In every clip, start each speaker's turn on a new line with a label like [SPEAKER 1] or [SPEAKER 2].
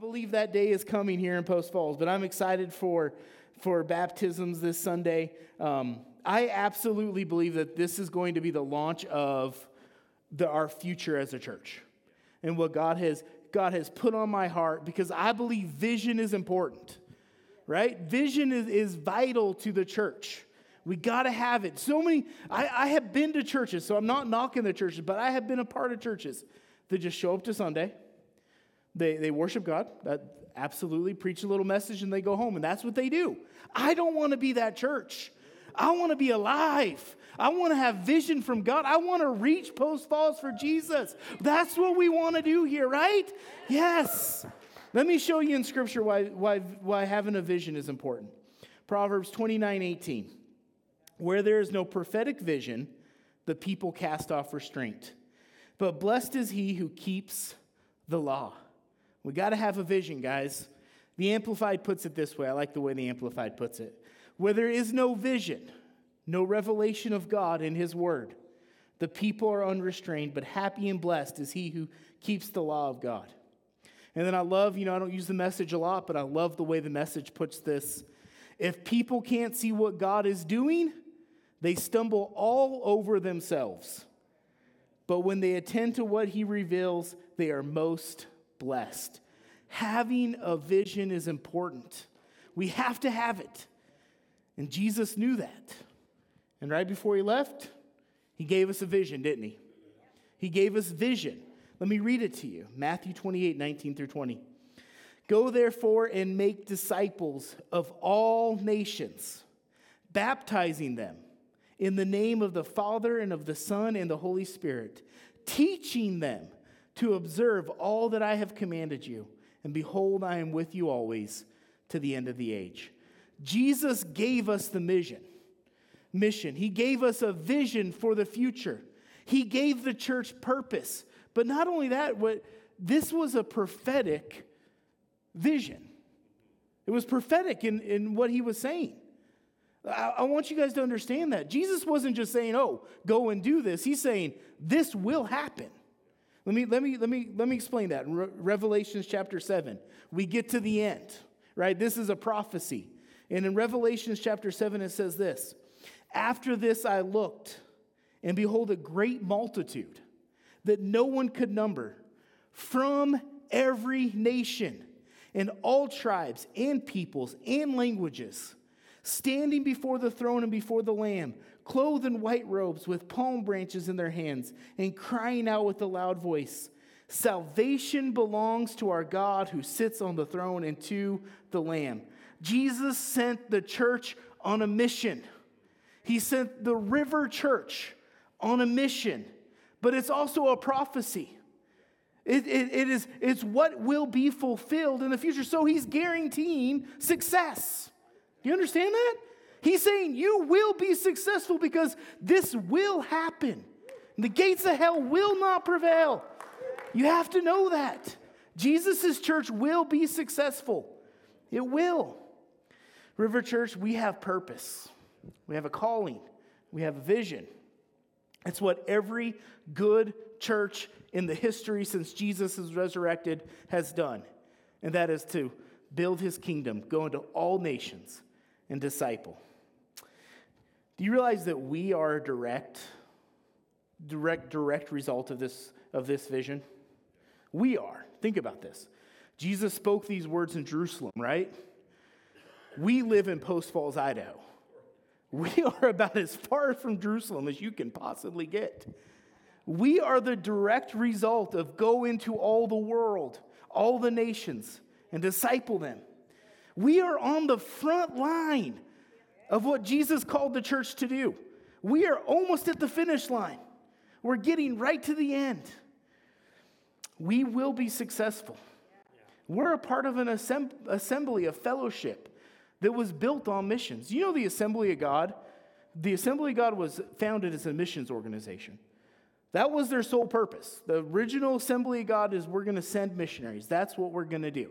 [SPEAKER 1] believe that day is coming here in Post Falls, but I'm excited for, for baptisms this Sunday. Um, I absolutely believe that this is going to be the launch of the, our future as a church and what God has, God has put on my heart because I believe vision is important, right? Vision is, is vital to the church. We got to have it. So many, I, I have been to churches, so I'm not knocking the churches, but I have been a part of churches that just show up to Sunday they, they worship God. That absolutely preach a little message and they go home. And that's what they do. I don't want to be that church. I want to be alive. I want to have vision from God. I want to reach Post Falls for Jesus. That's what we want to do here, right? Yes. Let me show you in Scripture why, why, why having a vision is important. Proverbs 29 18. Where there is no prophetic vision, the people cast off restraint. But blessed is he who keeps the law. We got to have a vision, guys. The Amplified puts it this way. I like the way the Amplified puts it. Where there is no vision, no revelation of God in His Word, the people are unrestrained, but happy and blessed is he who keeps the law of God. And then I love, you know, I don't use the message a lot, but I love the way the message puts this. If people can't see what God is doing, they stumble all over themselves. But when they attend to what he reveals, they are most blessed. Having a vision is important. We have to have it. And Jesus knew that. And right before he left, he gave us a vision, didn't he? He gave us vision. Let me read it to you Matthew 28 19 through 20. Go therefore and make disciples of all nations, baptizing them in the name of the Father and of the Son and the Holy Spirit, teaching them to observe all that I have commanded you. And behold, I am with you always to the end of the age. Jesus gave us the mission. Mission. He gave us a vision for the future. He gave the church purpose. But not only that, what this was a prophetic vision. It was prophetic in, in what he was saying. I, I want you guys to understand that. Jesus wasn't just saying, oh, go and do this. He's saying, this will happen. Let me, let me, let me, let me explain that. In Re- Revelations chapter 7, we get to the end, right? This is a prophecy. And in Revelations chapter 7, it says this After this I looked, and behold, a great multitude that no one could number from every nation and all tribes and peoples and languages standing before the throne and before the Lamb clothed in white robes with palm branches in their hands, and crying out with a loud voice Salvation belongs to our God who sits on the throne and to the Lamb. Jesus sent the church on a mission. He sent the river church on a mission, but it's also a prophecy. It, it, it is, it's what will be fulfilled in the future. So he's guaranteeing success. Do you understand that? He's saying you will be successful because this will happen. The gates of hell will not prevail. You have to know that. Jesus' church will be successful. It will. River Church, we have purpose, we have a calling, we have a vision. It's what every good church in the history since Jesus is resurrected has done, and that is to build his kingdom, go into all nations, and disciple. Do you realize that we are a direct, direct, direct result of this, of this vision? We are. Think about this. Jesus spoke these words in Jerusalem, right? We live in Post Falls, Idaho. We are about as far from Jerusalem as you can possibly get. We are the direct result of go into all the world, all the nations, and disciple them. We are on the front line of what Jesus called the church to do. We are almost at the finish line. We're getting right to the end. We will be successful. We're a part of an assembly, a fellowship that was built on missions. You know, the Assembly of God? The Assembly of God was founded as a missions organization. That was their sole purpose. The original Assembly of God is we're going to send missionaries. That's what we're going to do.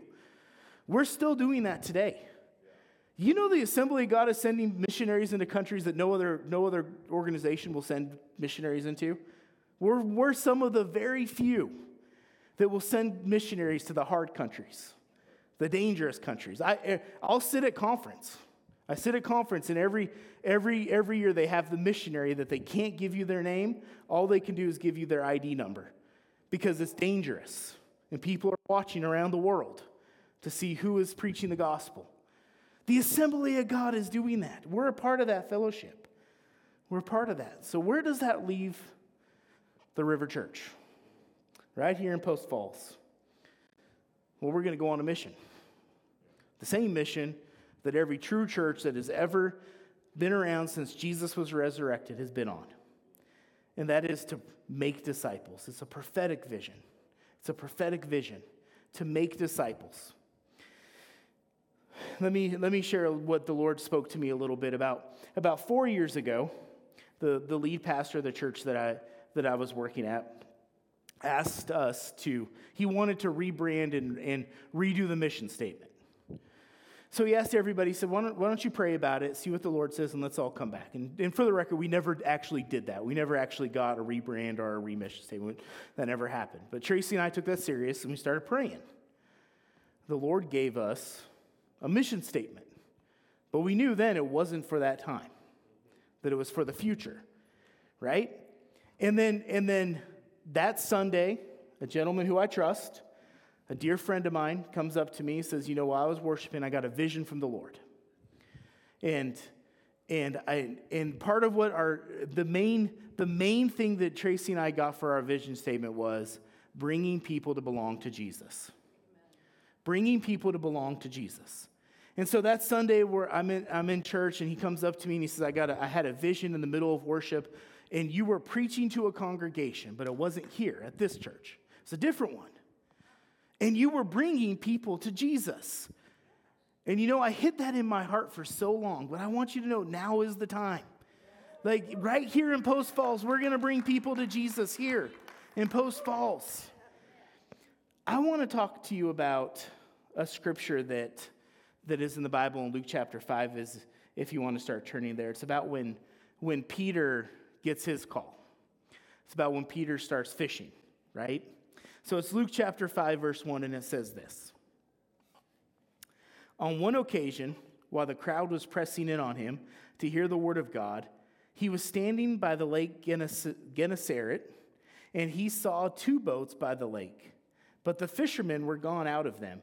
[SPEAKER 1] We're still doing that today. You know, the Assembly of God is sending missionaries into countries that no other, no other organization will send missionaries into? We're, we're some of the very few that will send missionaries to the hard countries. the dangerous countries. I, eh, I'll sit at conference. I sit at conference, and every, every, every year they have the missionary that they can't give you their name. All they can do is give you their ID number because it's dangerous. And people are watching around the world to see who is preaching the gospel. The Assembly of God is doing that. We're a part of that fellowship. We're part of that. So, where does that leave the River Church? Right here in Post Falls. Well, we're going to go on a mission. The same mission that every true church that has ever been around since Jesus was resurrected has been on. And that is to make disciples. It's a prophetic vision. It's a prophetic vision to make disciples let me, let me share what the Lord spoke to me a little bit about. About four years ago, the, the lead pastor of the church that I, that I was working at asked us to, he wanted to rebrand and, and redo the mission statement. So he asked everybody, he said, why don't, why don't you pray about it, see what the Lord says, and let's all come back. And, and for the record, we never actually did that. We never actually got a rebrand or a remission statement. That never happened. But Tracy and I took that serious and we started praying. The Lord gave us a mission statement. But we knew then it wasn't for that time, that it was for the future, right? And then, and then that Sunday, a gentleman who I trust, a dear friend of mine, comes up to me says, You know, while I was worshiping, I got a vision from the Lord. And and I and part of what our the main the main thing that Tracy and I got for our vision statement was bringing people to belong to Jesus. Bringing people to belong to Jesus. And so that Sunday where I'm in, I'm in church and he comes up to me and he says, I, got a, I had a vision in the middle of worship and you were preaching to a congregation, but it wasn't here at this church. It's a different one. And you were bringing people to Jesus. And you know, I hid that in my heart for so long, but I want you to know now is the time. Like right here in Post Falls, we're going to bring people to Jesus here in Post Falls. I want to talk to you about a scripture that that is in the Bible in Luke chapter 5 is, if you want to start turning there, it's about when, when Peter gets his call. It's about when Peter starts fishing, right? So it's Luke chapter 5, verse 1, and it says this On one occasion, while the crowd was pressing in on him to hear the word of God, he was standing by the lake Gennesaret, and he saw two boats by the lake. But the fishermen were gone out of them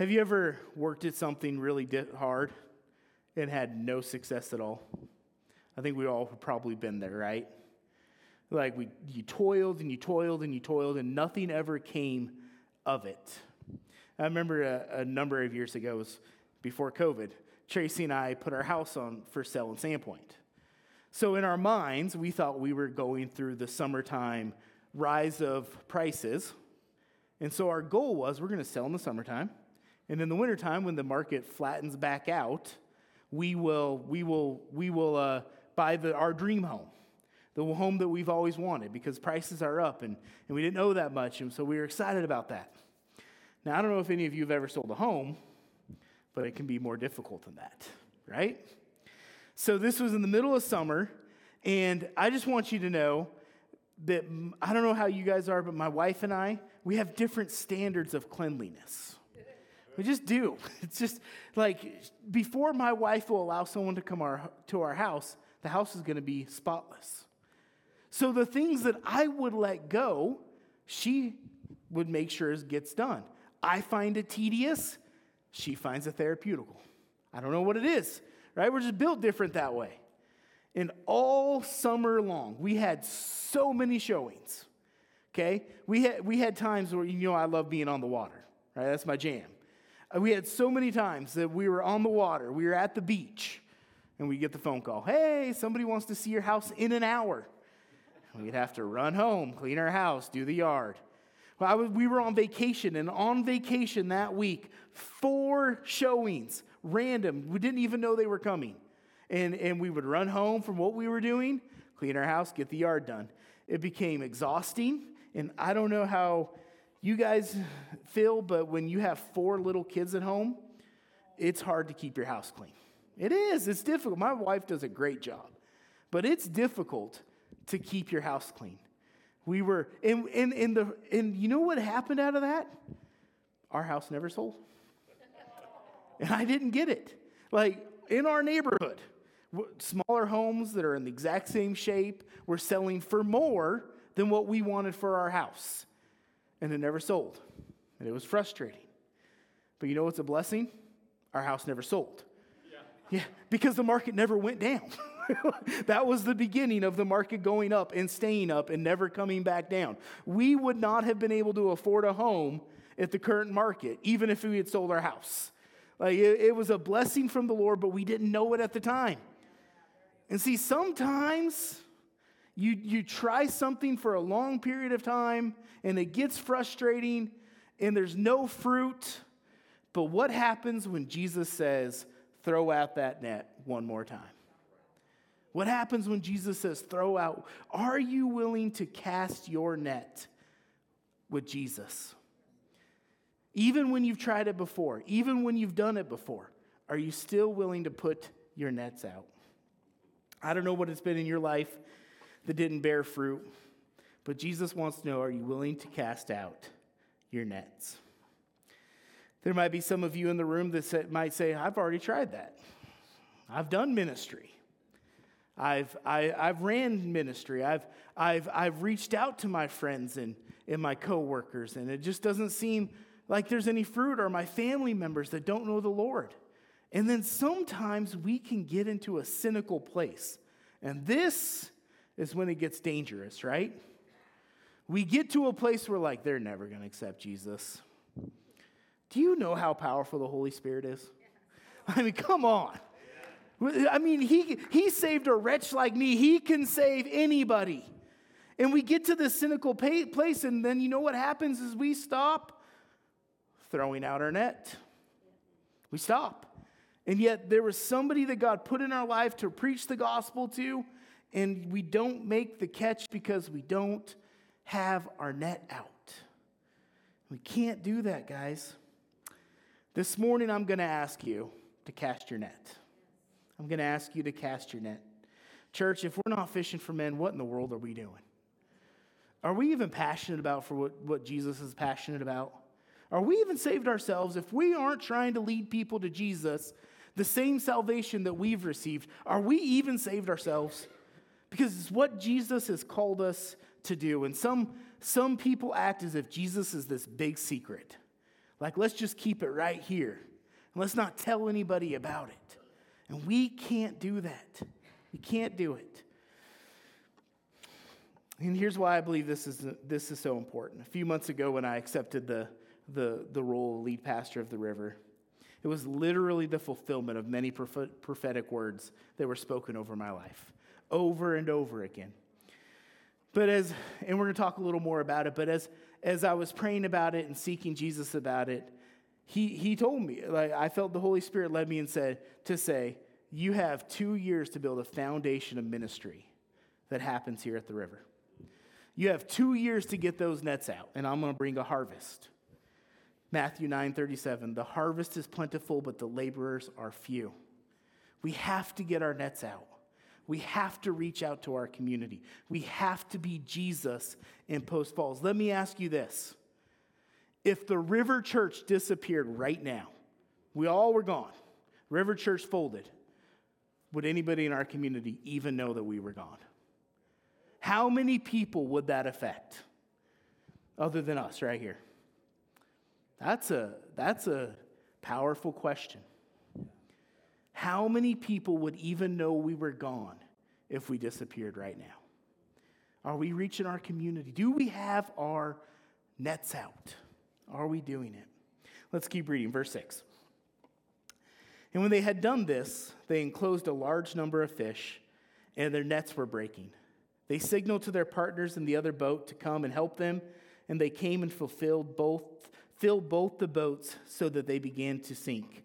[SPEAKER 1] Have you ever worked at something really hard and had no success at all? I think we all have probably been there, right? Like we, you toiled and you toiled and you toiled and nothing ever came of it. I remember a, a number of years ago, was before COVID, Tracy and I put our house on for sale in Sandpoint. So in our minds, we thought we were going through the summertime rise of prices. And so our goal was we're going to sell in the summertime and in the wintertime, when the market flattens back out, we will, we will, we will uh, buy the, our dream home, the home that we've always wanted, because prices are up and, and we didn't know that much. And so we were excited about that. Now, I don't know if any of you have ever sold a home, but it can be more difficult than that, right? So this was in the middle of summer, and I just want you to know that I don't know how you guys are, but my wife and I, we have different standards of cleanliness. We just do. It's just like before my wife will allow someone to come our, to our house, the house is going to be spotless. So the things that I would let go, she would make sure it gets done. I find it tedious, she finds it therapeutical. I don't know what it is, right? We're just built different that way. And all summer long, we had so many showings. Okay? We had, we had times where, you know, I love being on the water, right? That's my jam. We had so many times that we were on the water, we were at the beach, and we get the phone call hey, somebody wants to see your house in an hour. We'd have to run home, clean our house, do the yard. Well, was, we were on vacation, and on vacation that week, four showings, random. We didn't even know they were coming. And, and we would run home from what we were doing, clean our house, get the yard done. It became exhausting, and I don't know how you guys feel, but when you have four little kids at home, it's hard to keep your house clean. It is, it's difficult. My wife does a great job, but it's difficult to keep your house clean. We were, in, in, in the, and you know what happened out of that? Our house never sold. And I didn't get it. Like in our neighborhood, smaller homes that are in the exact same shape were selling for more than what we wanted for our house. And it never sold. And it was frustrating. But you know what's a blessing? Our house never sold. Yeah, yeah because the market never went down. that was the beginning of the market going up and staying up and never coming back down. We would not have been able to afford a home at the current market, even if we had sold our house. Like it, it was a blessing from the Lord, but we didn't know it at the time. And see, sometimes you, you try something for a long period of time and it gets frustrating and there's no fruit. But what happens when Jesus says, throw out that net one more time? What happens when Jesus says, throw out? Are you willing to cast your net with Jesus? Even when you've tried it before, even when you've done it before, are you still willing to put your nets out? I don't know what it's been in your life that didn't bear fruit, but Jesus wants to know are you willing to cast out your nets? There might be some of you in the room that might say, I've already tried that. I've done ministry. I've, I, have i have ran ministry. I've, I've, I've reached out to my friends and, and my coworkers, and it just doesn't seem like there's any fruit or my family members that don't know the Lord. And then sometimes we can get into a cynical place. And this is when it gets dangerous, right? We get to a place where, like, they're never going to accept Jesus. Do you know how powerful the Holy Spirit is? I mean, come on. I mean, he, he saved a wretch like me. He can save anybody. And we get to this cynical place, and then you know what happens is we stop throwing out our net. We stop. And yet, there was somebody that God put in our life to preach the gospel to, and we don't make the catch because we don't have our net out. We can't do that, guys. This morning, I'm going to ask you to cast your net. I'm going to ask you to cast your net. Church, if we're not fishing for men, what in the world are we doing? Are we even passionate about for what, what Jesus is passionate about? Are we even saved ourselves if we aren't trying to lead people to Jesus, the same salvation that we've received? Are we even saved ourselves? Because it's what Jesus has called us to do. And some, some people act as if Jesus is this big secret. Like, let's just keep it right here. And let's not tell anybody about it. And we can't do that. We can't do it. And here's why I believe this is, this is so important. A few months ago, when I accepted the, the, the role of lead pastor of the river, it was literally the fulfillment of many prophetic words that were spoken over my life, over and over again. But as, and we're going to talk a little more about it, but as, as I was praying about it and seeking Jesus about it, he, he told me, like, I felt the Holy Spirit led me and said, to say, you have two years to build a foundation of ministry that happens here at the river. You have two years to get those nets out, and I'm going to bring a harvest. Matthew 9 37, the harvest is plentiful, but the laborers are few. We have to get our nets out. We have to reach out to our community. We have to be Jesus in Post Falls. Let me ask you this if the River Church disappeared right now, we all were gone, River Church folded, would anybody in our community even know that we were gone? How many people would that affect other than us right here? That's a, that's a powerful question. How many people would even know we were gone if we disappeared right now? Are we reaching our community? Do we have our nets out? Are we doing it? Let's keep reading. Verse 6. And when they had done this, they enclosed a large number of fish, and their nets were breaking. They signaled to their partners in the other boat to come and help them, and they came and fulfilled both, filled both the boats so that they began to sink.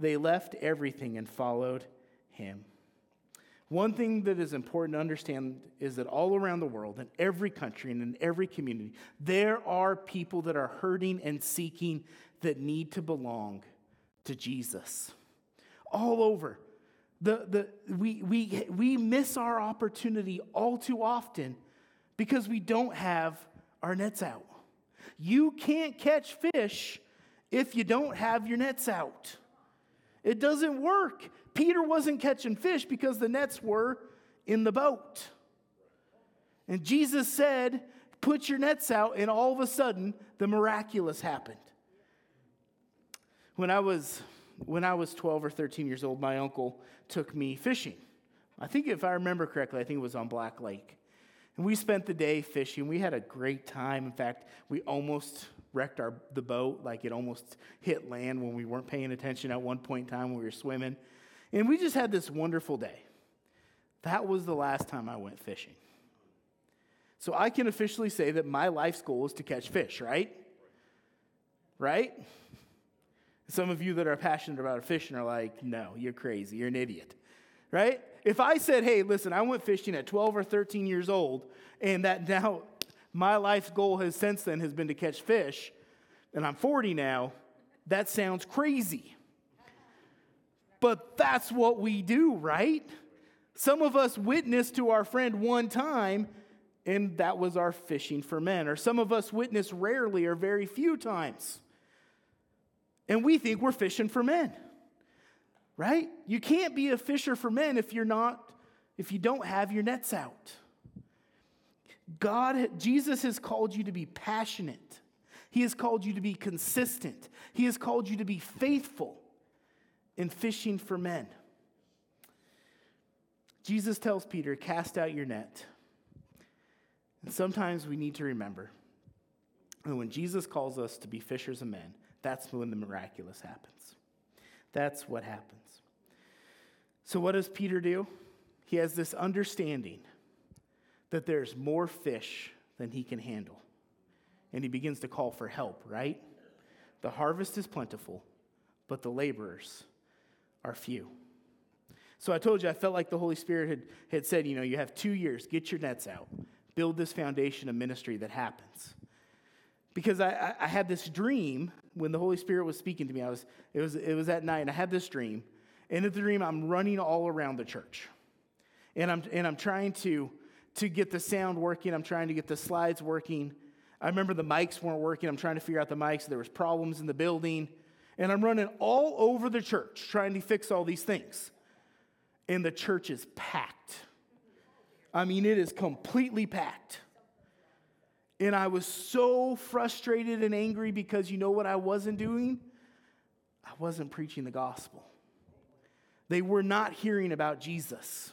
[SPEAKER 1] they left everything and followed him. One thing that is important to understand is that all around the world, in every country and in every community, there are people that are hurting and seeking that need to belong to Jesus. All over. The, the, we, we, we miss our opportunity all too often because we don't have our nets out. You can't catch fish if you don't have your nets out. It doesn't work. Peter wasn't catching fish because the nets were in the boat. And Jesus said, Put your nets out, and all of a sudden, the miraculous happened. When I was when I was 12 or 13 years old, my uncle took me fishing. I think if I remember correctly, I think it was on Black Lake. And we spent the day fishing. We had a great time. In fact, we almost wrecked our, the boat, like it almost hit land when we weren't paying attention at one point in time when we were swimming. And we just had this wonderful day. That was the last time I went fishing. So I can officially say that my life's goal is to catch fish, right? Right? Some of you that are passionate about fishing are like, no, you're crazy. You're an idiot. Right? If I said, hey, listen, I went fishing at 12 or 13 years old, and that now my life's goal has since then has been to catch fish, and I'm 40 now, that sounds crazy. But that's what we do, right? Some of us witnessed to our friend one time, and that was our fishing for men. Or some of us witness rarely or very few times. And we think we're fishing for men. Right? You can't be a fisher for men if you're not, if you don't have your nets out. God, Jesus has called you to be passionate. He has called you to be consistent. He has called you to be faithful in fishing for men. Jesus tells Peter, Cast out your net. And sometimes we need to remember that when Jesus calls us to be fishers of men, that's when the miraculous happens. That's what happens. So, what does Peter do? He has this understanding that there's more fish than he can handle. And he begins to call for help, right? The harvest is plentiful, but the laborers are few. So I told you, I felt like the Holy Spirit had, had said, you know, you have two years, get your nets out, build this foundation of ministry that happens. Because I, I, had this dream when the Holy Spirit was speaking to me. I was, it, was, it was at night, and I had this dream. And in the dream, I'm running all around the church. And I'm, and I'm trying to, to get the sound working. I'm trying to get the slides working. I remember the mics weren't working. I'm trying to figure out the mics. There was problems in the building. And I'm running all over the church trying to fix all these things. And the church is packed. I mean, it is completely packed. And I was so frustrated and angry because you know what I wasn't doing? I wasn't preaching the gospel. They were not hearing about Jesus.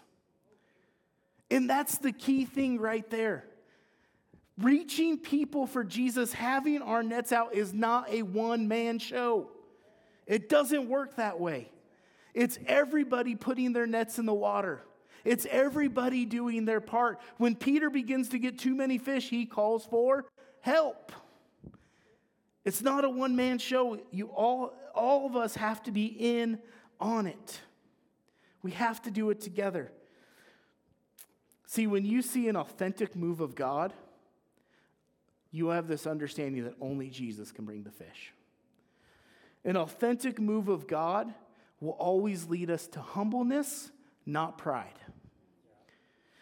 [SPEAKER 1] And that's the key thing right there. Reaching people for Jesus, having our nets out, is not a one man show. It doesn't work that way. It's everybody putting their nets in the water. It's everybody doing their part. When Peter begins to get too many fish, he calls for help. It's not a one man show. You all, all of us have to be in on it. We have to do it together. See, when you see an authentic move of God, you have this understanding that only Jesus can bring the fish. An authentic move of God will always lead us to humbleness, not pride.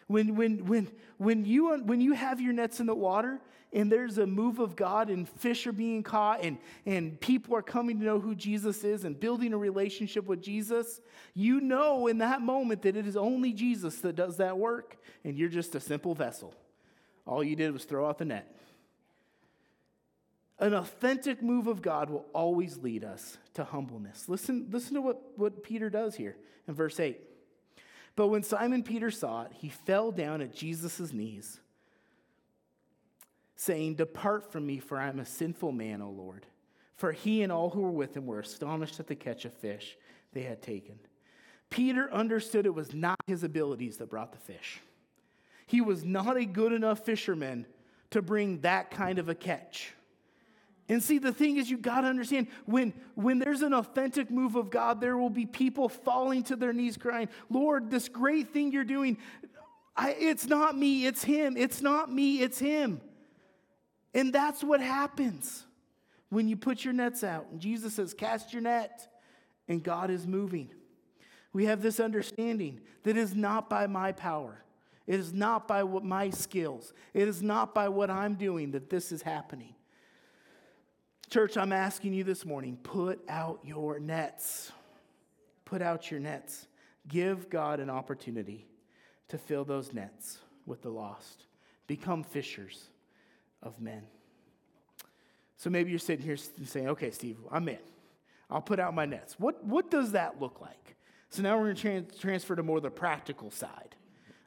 [SPEAKER 1] When, when, when, when, you, when you have your nets in the water and there's a move of God and fish are being caught and, and people are coming to know who Jesus is and building a relationship with Jesus, you know in that moment that it is only Jesus that does that work, and you're just a simple vessel. All you did was throw out the net. An authentic move of God will always lead us to humbleness. Listen, listen to what, what Peter does here in verse 8. But when Simon Peter saw it, he fell down at Jesus' knees, saying, Depart from me, for I am a sinful man, O Lord. For he and all who were with him were astonished at the catch of fish they had taken. Peter understood it was not his abilities that brought the fish. He was not a good enough fisherman to bring that kind of a catch. And see, the thing is, you got to understand when, when there's an authentic move of God, there will be people falling to their knees crying, Lord, this great thing you're doing, I, it's not me, it's Him. It's not me, it's Him. And that's what happens when you put your nets out. And Jesus says, Cast your net, and God is moving. We have this understanding that is not by my power. It is not by what my skills. It is not by what I'm doing that this is happening. Church, I'm asking you this morning put out your nets. Put out your nets. Give God an opportunity to fill those nets with the lost. Become fishers of men. So maybe you're sitting here saying, okay, Steve, I'm in. I'll put out my nets. What, what does that look like? So now we're going to trans- transfer to more the practical side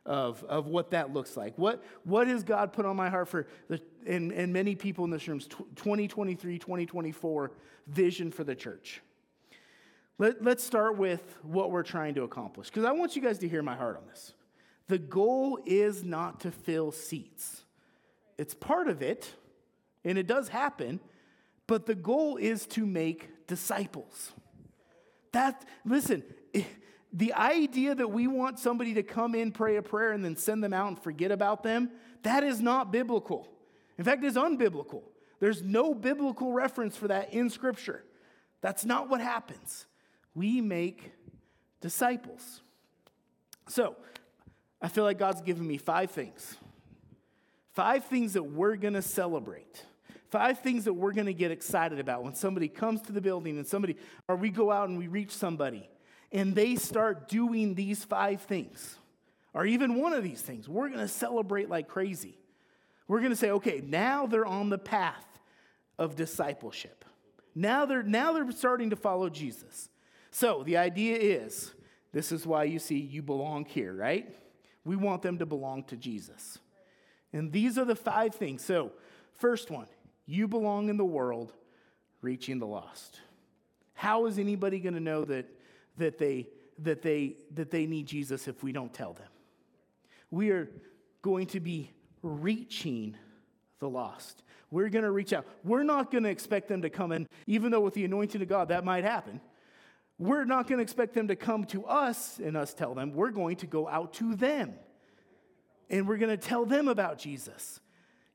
[SPEAKER 1] of, of what that looks like. What, what has God put on my heart for, the, and, and many people in this room, 2023, 2024 vision for the church? Let, let's start with what we're trying to accomplish, because I want you guys to hear my heart on this. The goal is not to fill seats, it's part of it, and it does happen, but the goal is to make disciples. That, listen, the idea that we want somebody to come in, pray a prayer, and then send them out and forget about them, that is not biblical. In fact, it's unbiblical. There's no biblical reference for that in Scripture. That's not what happens. We make disciples. So, I feel like God's given me five things. Five things that we're going to celebrate. Five things that we're going to get excited about when somebody comes to the building and somebody, or we go out and we reach somebody and they start doing these five things, or even one of these things, we're going to celebrate like crazy. We're going to say, okay, now they're on the path of discipleship. Now they're, now they're starting to follow Jesus. So the idea is this is why you see you belong here, right? We want them to belong to Jesus. And these are the five things. So, first one, you belong in the world, reaching the lost. How is anybody going to know that that they, that, they, that they need Jesus if we don't tell them. We are going to be reaching the lost. We're going to reach out. We're not going to expect them to come in, even though with the anointing of God that might happen. We're not going to expect them to come to us and us tell them. We're going to go out to them and we're going to tell them about Jesus.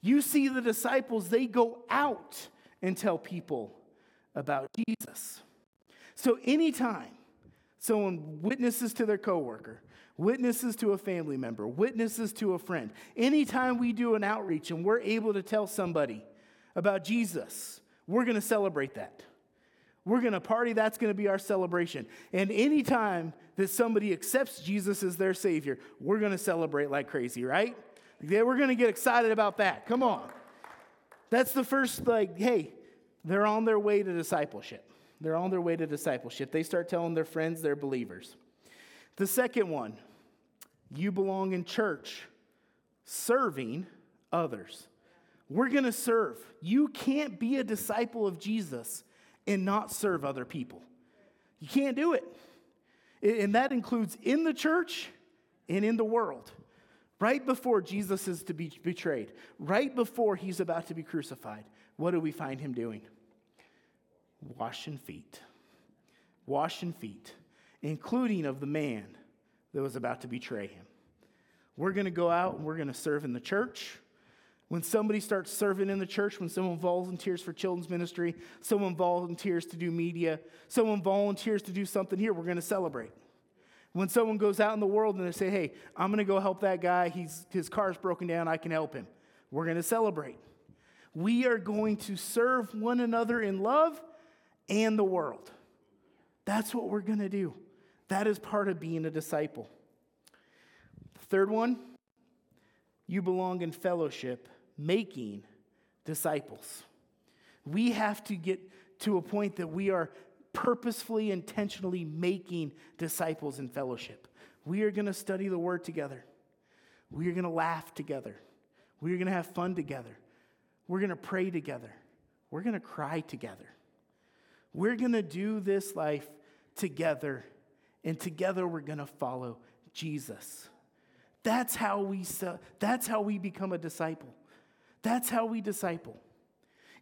[SPEAKER 1] You see, the disciples, they go out and tell people about Jesus. So, anytime Someone witnesses to their coworker, witnesses to a family member, witnesses to a friend. Anytime we do an outreach and we're able to tell somebody about Jesus, we're going to celebrate that. We're going to party. That's going to be our celebration. And anytime that somebody accepts Jesus as their Savior, we're going to celebrate like crazy, right? We're going to get excited about that. Come on. That's the first, like, hey, they're on their way to discipleship. They're on their way to discipleship. They start telling their friends they're believers. The second one, you belong in church, serving others. We're going to serve. You can't be a disciple of Jesus and not serve other people. You can't do it. And that includes in the church and in the world. Right before Jesus is to be betrayed, right before he's about to be crucified, what do we find him doing? washing feet. Washing feet, including of the man that was about to betray him. We're going to go out and we're going to serve in the church. When somebody starts serving in the church, when someone volunteers for children's ministry, someone volunteers to do media, someone volunteers to do something here, we're going to celebrate. When someone goes out in the world and they say, hey, I'm going to go help that guy, He's, his car's broken down, I can help him, we're going to celebrate. We are going to serve one another in love and the world. That's what we're going to do. That is part of being a disciple. The third one, you belong in fellowship, making disciples. We have to get to a point that we are purposefully, intentionally making disciples in fellowship. We are going to study the word together. We are going to laugh together. We are going to have fun together. We're going to pray together. We're going to cry together. We're going to do this life together, and together we're going to follow Jesus. That's how we that's how we become a disciple. That's how we disciple.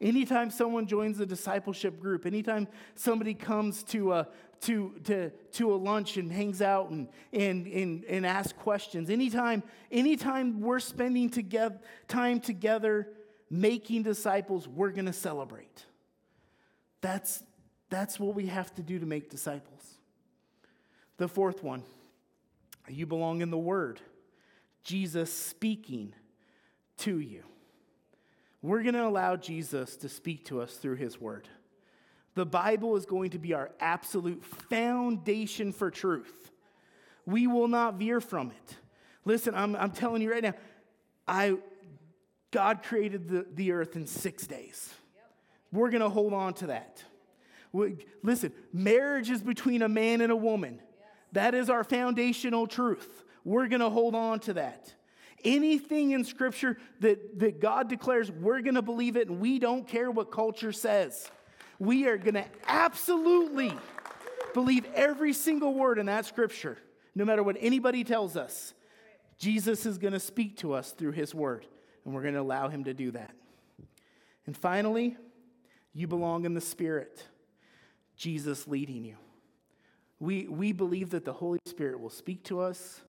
[SPEAKER 1] Anytime someone joins a discipleship group, anytime somebody comes to a, to, to, to a lunch and hangs out and, and, and, and asks questions, anytime, anytime we're spending together, time together making disciples, we're going to celebrate. That's, that's what we have to do to make disciples. The fourth one, you belong in the Word. Jesus speaking to you. We're going to allow Jesus to speak to us through his word. The Bible is going to be our absolute foundation for truth. We will not veer from it. Listen, I'm, I'm telling you right now, I, God created the, the earth in six days. We're going to hold on to that. We, listen, marriage is between a man and a woman. That is our foundational truth. We're going to hold on to that. Anything in Scripture that, that God declares, we're going to believe it, and we don't care what culture says. We are going to absolutely believe every single word in that Scripture, no matter what anybody tells us. Jesus is going to speak to us through His Word, and we're going to allow Him to do that. And finally, you belong in the Spirit, Jesus leading you. We, we believe that the Holy Spirit will speak to us,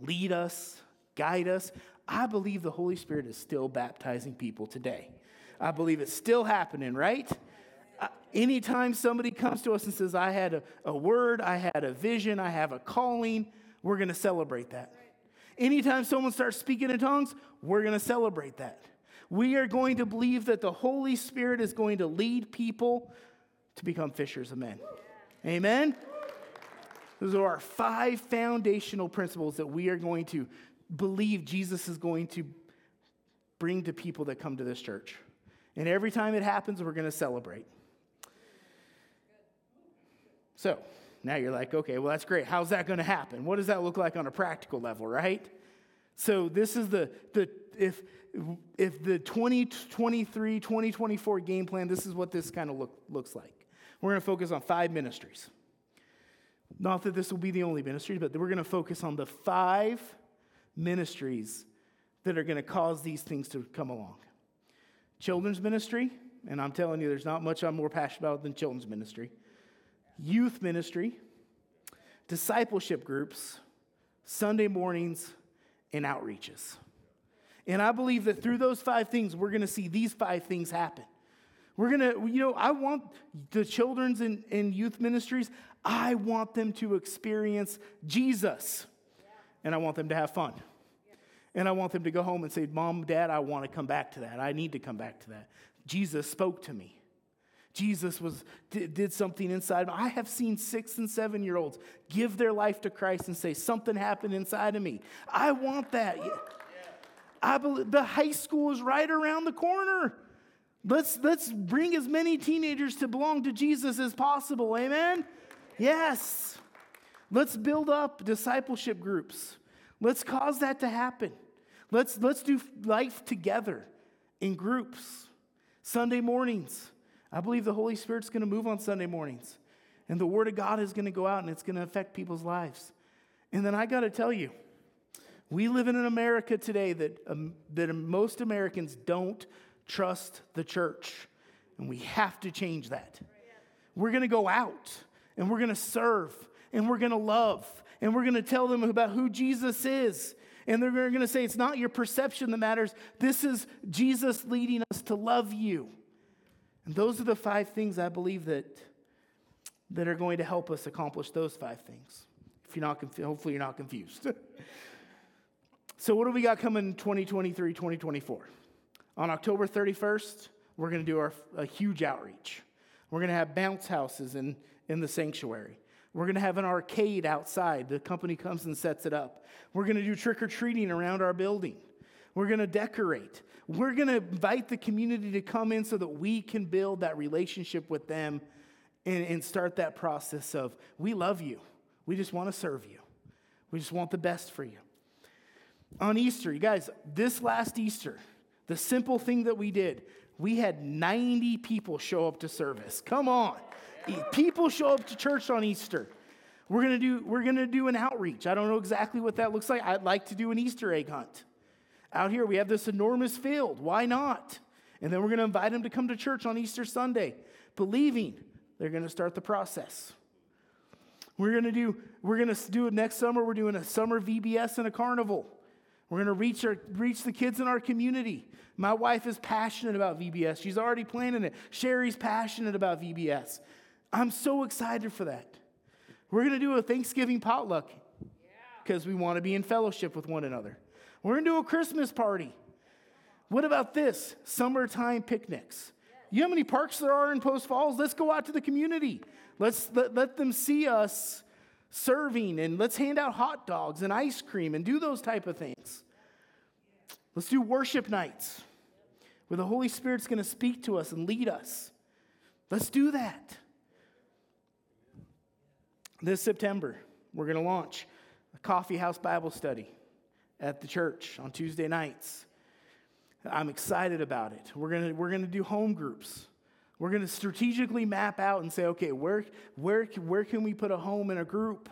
[SPEAKER 1] lead us, guide us. I believe the Holy Spirit is still baptizing people today. I believe it's still happening, right? Uh, anytime somebody comes to us and says, I had a, a word, I had a vision, I have a calling, we're going to celebrate that. Anytime someone starts speaking in tongues, we're going to celebrate that. We are going to believe that the Holy Spirit is going to lead people to become fishers of men. Amen? Those are our five foundational principles that we are going to believe Jesus is going to bring to people that come to this church. And every time it happens, we're going to celebrate. So now you're like, okay, well, that's great. How's that going to happen? What does that look like on a practical level, right? So this is the, the if, if the 2023, 2024 game plan, this is what this kind of look, looks like. We're going to focus on five ministries. Not that this will be the only ministry, but we're going to focus on the five ministries that are going to cause these things to come along. Children's ministry, and I'm telling you, there's not much I'm more passionate about than children's ministry. Youth ministry, discipleship groups, Sunday mornings, and outreaches. And I believe that through those five things, we're going to see these five things happen. We're going to, you know, I want the children's and, and youth ministries, I want them to experience Jesus. And I want them to have fun. And I want them to go home and say, Mom, Dad, I want to come back to that. I need to come back to that. Jesus spoke to me. Jesus was, did something inside. Me. I have seen six and seven year olds give their life to Christ and say, Something happened inside of me. I want that. I believe the high school is right around the corner. Let's, let's bring as many teenagers to belong to Jesus as possible. Amen? Yes. Let's build up discipleship groups. Let's cause that to happen. Let's, let's do life together in groups. Sunday mornings. I believe the Holy Spirit's going to move on Sunday mornings. And the Word of God is going to go out and it's going to affect people's lives. And then I got to tell you, we live in an America today that, um, that most Americans don't trust the church. And we have to change that. We're going to go out and we're going to serve and we're going to love and we're going to tell them about who Jesus is. And they're going to say, it's not your perception that matters. This is Jesus leading us to love you. And those are the five things I believe that, that are going to help us accomplish those five things. If you're not hopefully you're not confused. so, what do we got coming 2023, 2024? On October 31st, we're going to do our, a huge outreach. We're going to have bounce houses in, in the sanctuary. We're going to have an arcade outside. The company comes and sets it up. We're going to do trick or treating around our building. We're going to decorate. We're going to invite the community to come in so that we can build that relationship with them and, and start that process of we love you. We just want to serve you. We just want the best for you. On Easter, you guys, this last Easter, the simple thing that we did, we had 90 people show up to service. Come on. People show up to church on Easter. We're gonna do we're gonna do an outreach. I don't know exactly what that looks like. I'd like to do an Easter egg hunt. Out here we have this enormous field. Why not? And then we're gonna invite them to come to church on Easter Sunday, believing they're gonna start the process. We're gonna do we're gonna do it next summer. We're doing a summer VBS and a carnival. We're gonna reach our reach the kids in our community. My wife is passionate about VBS. She's already planning it. Sherry's passionate about VBS. I'm so excited for that. We're going to do a Thanksgiving potluck because we want to be in fellowship with one another. We're going to do a Christmas party. What about this? Summertime picnics. You know how many parks there are in Post Falls? Let's go out to the community. Let's let, let them see us serving and let's hand out hot dogs and ice cream and do those type of things. Let's do worship nights where the Holy Spirit's going to speak to us and lead us. Let's do that. This September, we're going to launch a coffee house Bible study at the church on Tuesday nights. I'm excited about it. We're going to, we're going to do home groups. We're going to strategically map out and say, okay, where, where, where can we put a home in a group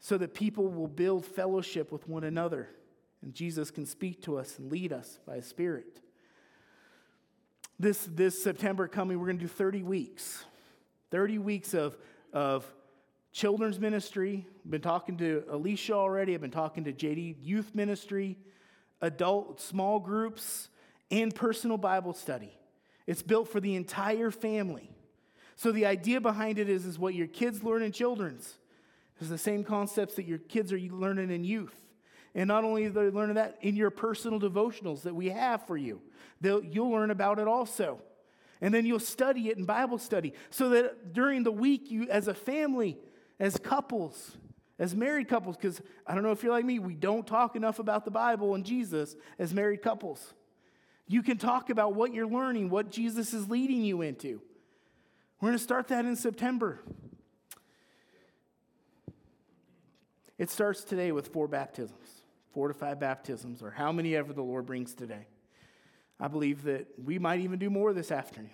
[SPEAKER 1] so that people will build fellowship with one another and Jesus can speak to us and lead us by His Spirit? This, this September coming, we're going to do 30 weeks. 30 weeks of, of children's ministry. I've been talking to Alicia already. I've been talking to JD Youth Ministry, adult small groups, and personal Bible study. It's built for the entire family. So the idea behind it is, is what your kids learn in children's. It's the same concepts that your kids are learning in youth. And not only are they learning that in your personal devotionals that we have for you, you'll learn about it also. And then you'll study it in Bible study so that during the week, you as a family, as couples, as married couples, because I don't know if you're like me, we don't talk enough about the Bible and Jesus as married couples. You can talk about what you're learning, what Jesus is leading you into. We're going to start that in September. It starts today with four baptisms, four to five baptisms, or how many ever the Lord brings today. I believe that we might even do more this afternoon.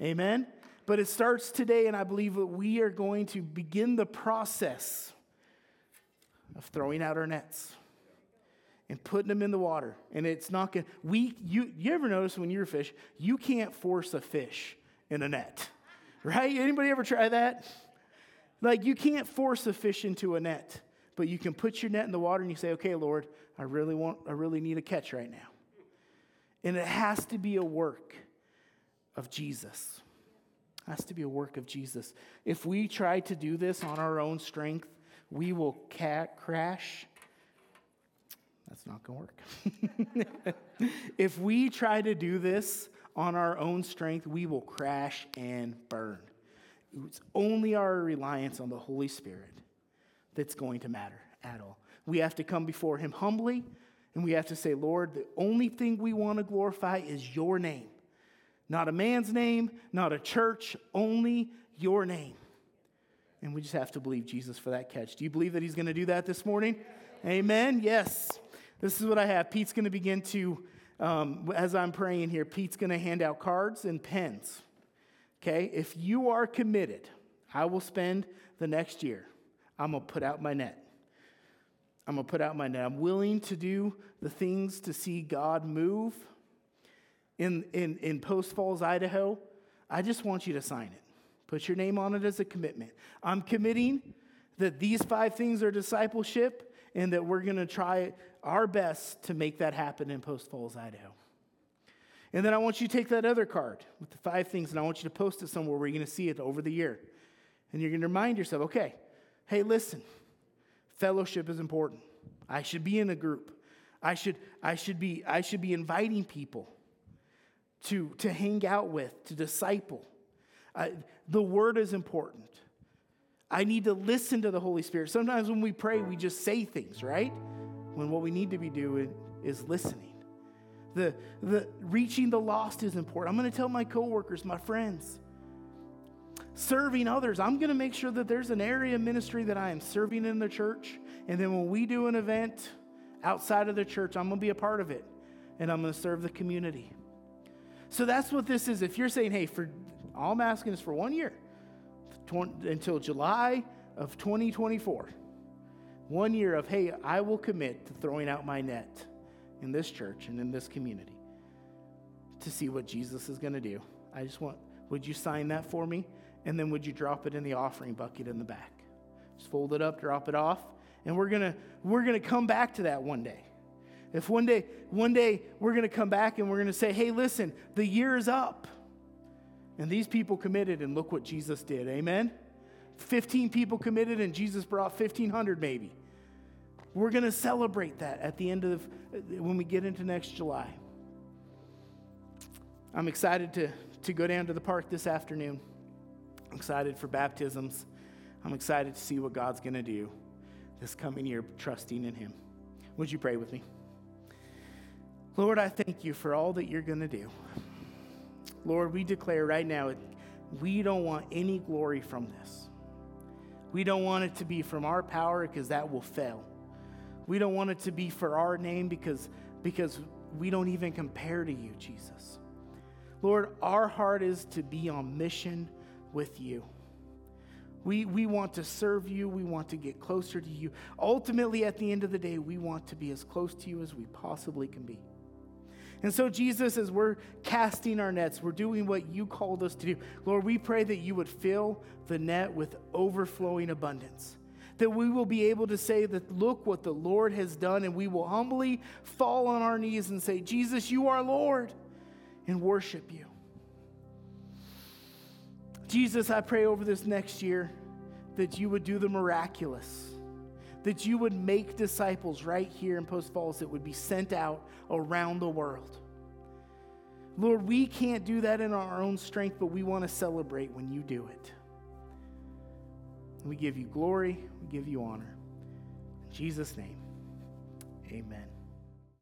[SPEAKER 1] Amen. But it starts today, and I believe that we are going to begin the process of throwing out our nets and putting them in the water. And it's not going to, we, you, you ever notice when you're a fish, you can't force a fish in a net, right? Anybody ever try that? Like you can't force a fish into a net, but you can put your net in the water and you say, okay, Lord, I really want, I really need a catch right now. And it has to be a work of Jesus has to be a work of Jesus. If we try to do this on our own strength, we will crash. That's not going to work. if we try to do this on our own strength, we will crash and burn. It's only our reliance on the Holy Spirit that's going to matter at all. We have to come before Him humbly, and we have to say, Lord, the only thing we want to glorify is your name. Not a man's name, not a church, only your name. And we just have to believe Jesus for that catch. Do you believe that he's going to do that this morning? Amen. Yes. This is what I have. Pete's going to begin to, um, as I'm praying here, Pete's going to hand out cards and pens. Okay? If you are committed, I will spend the next year. I'm going to put out my net. I'm going to put out my net. I'm willing to do the things to see God move in, in, in Post Falls, Idaho, I just want you to sign it. Put your name on it as a commitment. I'm committing that these five things are discipleship and that we're going to try our best to make that happen in Post Falls, Idaho. And then I want you to take that other card with the five things and I want you to post it somewhere where you're going to see it over the year. And you're going to remind yourself, okay, hey, listen, fellowship is important. I should be in a group. I should, I should, be, I should be inviting people to, to hang out with, to disciple. I, the word is important. I need to listen to the Holy Spirit. Sometimes when we pray, we just say things, right? When what we need to be doing is listening. the, the reaching the lost is important. I'm going to tell my coworkers, my friends. Serving others. I'm going to make sure that there's an area of ministry that I am serving in the church. And then when we do an event outside of the church, I'm going to be a part of it. And I'm going to serve the community. So that's what this is. If you're saying, hey, for all I'm asking is for one year, 20, until July of 2024. One year of, hey, I will commit to throwing out my net in this church and in this community to see what Jesus is going to do. I just want, would you sign that for me? And then would you drop it in the offering bucket in the back? Just fold it up, drop it off, and we're going to we're going to come back to that one day. If one day one day we're going to come back and we're going to say, "Hey, listen, the year is up." And these people committed, and look what Jesus did. Amen? 15 people committed, and Jesus brought 1,500 maybe. We're going to celebrate that at the end of when we get into next July. I'm excited to, to go down to the park this afternoon. I'm excited for baptisms. I'm excited to see what God's going to do this coming year, trusting in Him. Would you pray with me? Lord, I thank you for all that you're going to do. Lord, we declare right now we don't want any glory from this. We don't want it to be from our power because that will fail. We don't want it to be for our name because, because we don't even compare to you, Jesus. Lord, our heart is to be on mission with you. We, we want to serve you. We want to get closer to you. Ultimately, at the end of the day, we want to be as close to you as we possibly can be. And so, Jesus, as we're casting our nets, we're doing what you called us to do. Lord, we pray that you would fill the net with overflowing abundance. That we will be able to say that, look what the Lord has done, and we will humbly fall on our knees and say, Jesus, you are Lord, and worship you. Jesus, I pray over this next year that you would do the miraculous that you would make disciples right here in Post Falls that would be sent out around the world. Lord, we can't do that in our own strength, but we want to celebrate when you do it. We give you glory, we give you honor. In Jesus' name, amen.